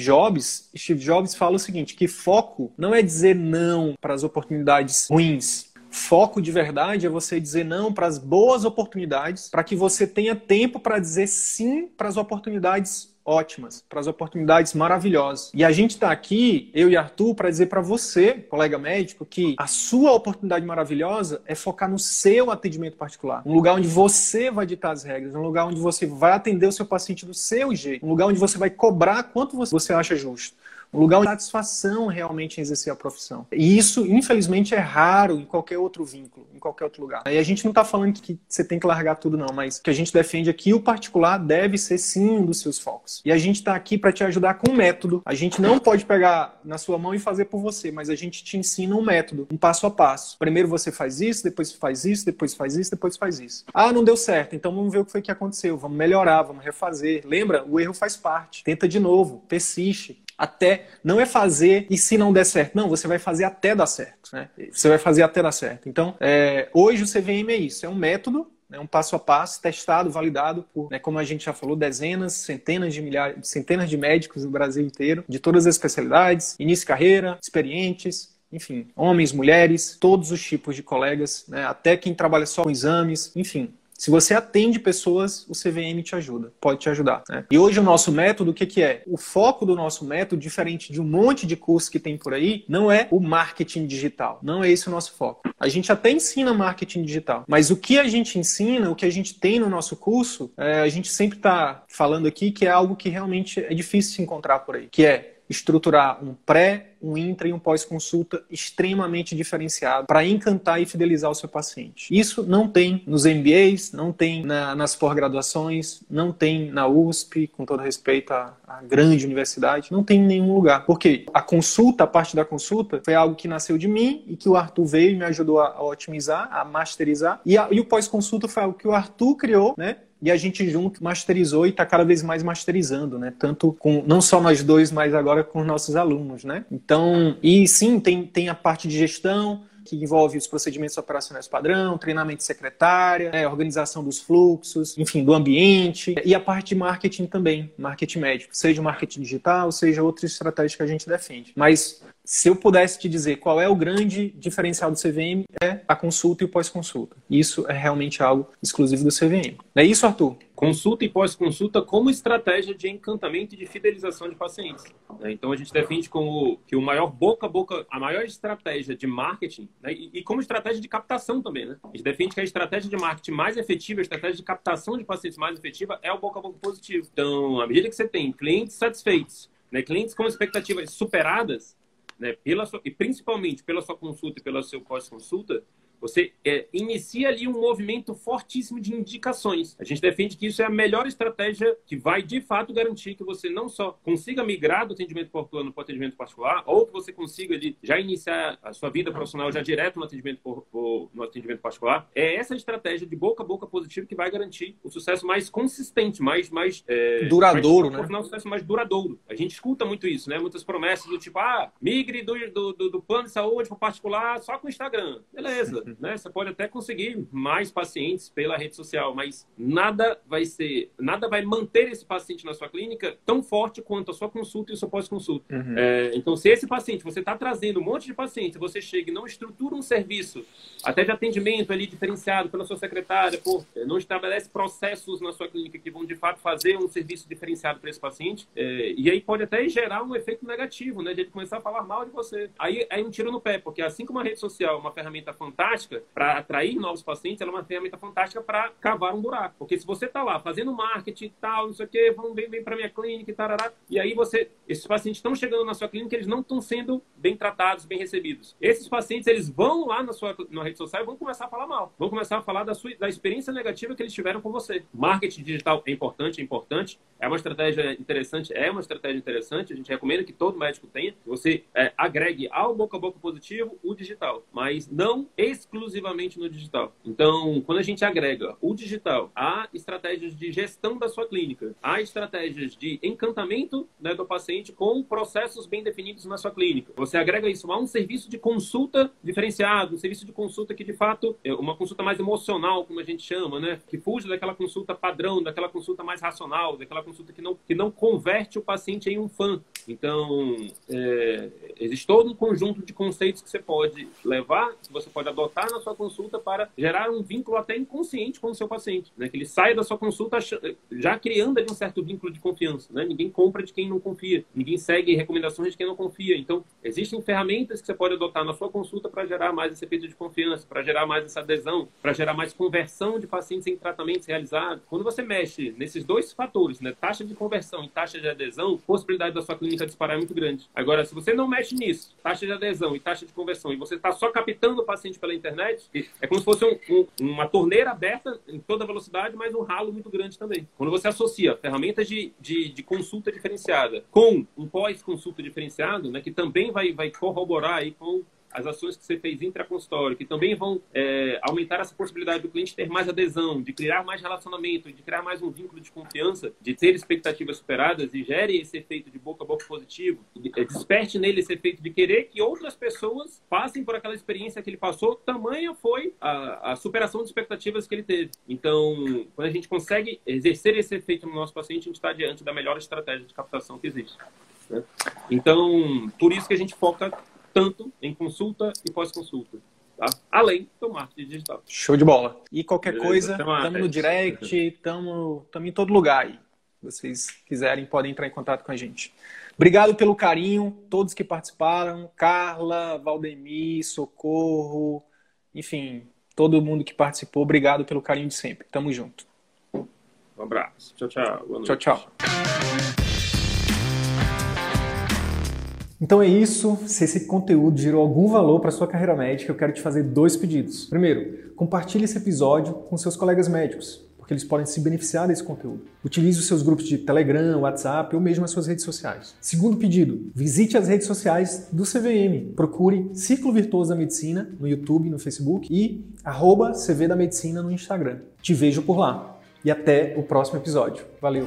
[SPEAKER 1] Jobs, Steve Jobs fala o seguinte, que foco não é dizer não para as oportunidades ruins, Foco de verdade é você dizer não para as boas oportunidades, para que você tenha tempo para dizer sim para as oportunidades ótimas, para as oportunidades maravilhosas. E a gente está aqui, eu e Arthur, para dizer para você, colega médico, que a sua oportunidade maravilhosa é focar no seu atendimento particular. Um lugar onde você vai ditar as regras, um lugar onde você vai atender o seu paciente do seu jeito, um lugar onde você vai cobrar quanto você acha justo um lugar de satisfação realmente em exercer a profissão. E isso, infelizmente, é raro em qualquer outro vínculo, em qualquer outro lugar. E a gente não está falando que você tem que largar tudo, não, mas que a gente defende aqui, o particular deve ser sim um dos seus focos. E a gente está aqui para te ajudar com um método. A gente não pode pegar na sua mão e fazer por você, mas a gente te ensina um método, um passo a passo. Primeiro você faz isso, depois faz isso, depois faz isso, depois faz isso. Ah, não deu certo, então vamos ver o que foi que aconteceu, vamos melhorar, vamos refazer. Lembra? O erro faz parte. Tenta de novo, persiste até. Não é fazer e se não der certo. Não, você vai fazer até dar certo. Né? Você vai fazer até dar certo. Então, é, hoje o CVM é isso: é um método né, um passo a passo, testado, validado por, né, como a gente já falou, dezenas, centenas de milhares, centenas de médicos no Brasil inteiro, de todas as especialidades, início de carreira, experientes, enfim, homens, mulheres, todos os tipos de colegas, né, até quem trabalha só com exames, enfim, se você atende pessoas, o CVM te ajuda, pode te ajudar. Né? E hoje o nosso método, o que, que é? O foco do nosso método, diferente de um monte de cursos que tem por aí, não é o marketing digital. Não é esse o nosso foco. A gente até ensina marketing digital, mas o que a gente ensina, o que a gente tem no nosso curso, é, a gente sempre está falando aqui que é algo que realmente é difícil se encontrar por aí, que é estruturar um pré, um intra e um pós-consulta extremamente diferenciado para encantar e fidelizar o seu paciente. Isso não tem nos MBAs, não tem na, nas pós-graduações, não tem na USP, com todo respeito à, à grande universidade, não tem em nenhum lugar. Porque a consulta, a parte da consulta, foi algo que nasceu de mim e que o Arthur veio e me ajudou a, a otimizar, a masterizar. E, a, e o pós-consulta foi algo que o Arthur criou, né? e a gente junto masterizou e está cada vez mais masterizando, né? Tanto com não só nós dois, mas agora com os nossos alunos, né? Então, e sim, tem, tem a parte de gestão, que envolve os procedimentos operacionais padrão, treinamento de secretária, né, organização dos fluxos, enfim, do ambiente, e a parte de marketing também, marketing médico, seja marketing digital, seja outra estratégia que a gente defende. Mas se eu pudesse te dizer qual é o grande diferencial do CVM, é a consulta e o pós-consulta. Isso é realmente algo exclusivo do CVM. Não é isso, Arthur?
[SPEAKER 2] Consulta e pós-consulta como estratégia de encantamento e de fidelização de pacientes. Né? Então a gente defende como que o maior boca a boca, a maior estratégia de marketing né? e, como estratégia de captação também. Né? A gente defende que a estratégia de marketing mais efetiva, a estratégia de captação de pacientes mais efetiva é o boca a boca positivo. Então, à medida que você tem clientes satisfeitos, né? clientes com expectativas superadas, né, pela sua, e principalmente pela sua consulta e pela seu pós-consulta, você é, inicia ali um movimento fortíssimo de indicações. A gente defende que isso é a melhor estratégia que vai, de fato, garantir que você não só consiga migrar do atendimento por plano para o atendimento particular, ou que você consiga ali, já iniciar a sua vida profissional já direto no atendimento, por, por, no atendimento particular. É essa estratégia de boca a boca positivo que vai garantir o sucesso mais consistente, mais... mais
[SPEAKER 1] é, duradouro,
[SPEAKER 2] mais, né? Um sucesso mais duradouro. A gente escuta muito isso, né? Muitas promessas do tipo, ah, migre do, do, do, do plano de saúde para o particular só com o Instagram. Beleza né? Você pode até conseguir mais pacientes pela rede social, mas nada vai ser, nada vai manter esse paciente na sua clínica tão forte quanto a sua consulta e o seu pós-consulta. Uhum. É, então, se esse paciente, você está trazendo um monte de pacientes, você chega e não estrutura um serviço, até de atendimento ali diferenciado pela sua secretária, é, não estabelece processos na sua clínica que vão de fato fazer um serviço diferenciado para esse paciente, é, e aí pode até gerar um efeito negativo, né? De ele começar a falar mal de você. Aí é um tiro no pé, porque assim como a rede social é uma ferramenta fantástica, fantástica para atrair novos pacientes, ela é uma ferramenta fantástica para cavar um buraco. Porque se você está lá fazendo marketing e tal, não sei o quê, vão bem, bem para minha clínica e tarará, e aí você, esses pacientes estão chegando na sua clínica, eles não estão sendo bem tratados, bem recebidos. Esses pacientes, eles vão lá na sua na rede social e vão começar a falar mal. Vão começar a falar da, sua, da experiência negativa que eles tiveram com você. Marketing digital é importante, é importante. É uma estratégia interessante, é uma estratégia interessante. A gente recomenda que todo médico tenha. Que você é, agregue ao boca a boca positivo o digital, mas não exclusivamente no digital. Então, quando a gente agrega o digital a estratégias de gestão da sua clínica, a estratégias de encantamento né, do paciente com processos bem definidos na sua clínica, você agrega isso a um serviço de consulta diferenciado, um serviço de consulta que de fato é uma consulta mais emocional, como a gente chama, né? Que fuja daquela consulta padrão, daquela consulta mais racional, daquela consulta que não, que não converte o paciente em um fã. Então, é, existe todo um conjunto de conceitos que você pode levar, que você pode adotar na sua consulta para gerar um vínculo até inconsciente com o seu paciente, né? Que ele saia da sua consulta já criando ali um certo vínculo de confiança, né? Ninguém compra de quem não confia, ninguém segue recomendações de quem não confia. Então, existem ferramentas que você pode adotar na sua consulta para gerar mais esse efeito de confiança, para gerar mais essa adesão, para gerar mais conversão de pacientes em tratamentos realizados. Quando você mexe nesses dois fatores, né? Taxa de conversão e taxa de adesão, possibilidade da sua clínica disparar é muito grande. Agora, se você não mexe nisso, taxa de adesão e taxa de conversão, e você está só captando o paciente pela internet, é como se fosse um, um, uma torneira aberta em toda velocidade, mas um ralo muito grande também. Quando você associa ferramentas de, de, de consulta diferenciada com um pós-consulta diferenciado, né, que também vai, vai corroborar aí com as ações que você fez intraconsultório, que também vão é, aumentar essa possibilidade do cliente ter mais adesão, de criar mais relacionamento, de criar mais um vínculo de confiança, de ter expectativas superadas e gere esse efeito de boca a boca positivo, é, desperte nele esse efeito de querer que outras pessoas passem por aquela experiência que ele passou, tamanha foi a, a superação de expectativas que ele teve. Então, quando a gente consegue exercer esse efeito no nosso paciente, a gente está diante da melhor estratégia de captação que existe. Né? Então, por isso que a gente foca tanto em consulta e pós-consulta. Tá? Além do marketing digital.
[SPEAKER 1] Show de bola. E qualquer Beleza, coisa, estamos no direct, estamos em todo lugar aí. Se vocês quiserem, podem entrar em contato com a gente. Obrigado pelo carinho, todos que participaram, Carla, Valdemir, Socorro, enfim, todo mundo que participou, obrigado pelo carinho de sempre. Tamo junto.
[SPEAKER 2] Um abraço. Tchau, tchau.
[SPEAKER 1] Tchau, tchau. Então é isso. Se esse conteúdo gerou algum valor para sua carreira médica, eu quero te fazer dois pedidos. Primeiro, compartilhe esse episódio com seus colegas médicos, porque eles podem se beneficiar desse conteúdo. Utilize os seus grupos de Telegram, WhatsApp ou mesmo as suas redes sociais. Segundo pedido, visite as redes sociais do CVM. Procure Ciclo Virtuoso da Medicina no YouTube, no Facebook e arroba CV da Medicina no Instagram. Te vejo por lá. E até o próximo episódio. Valeu!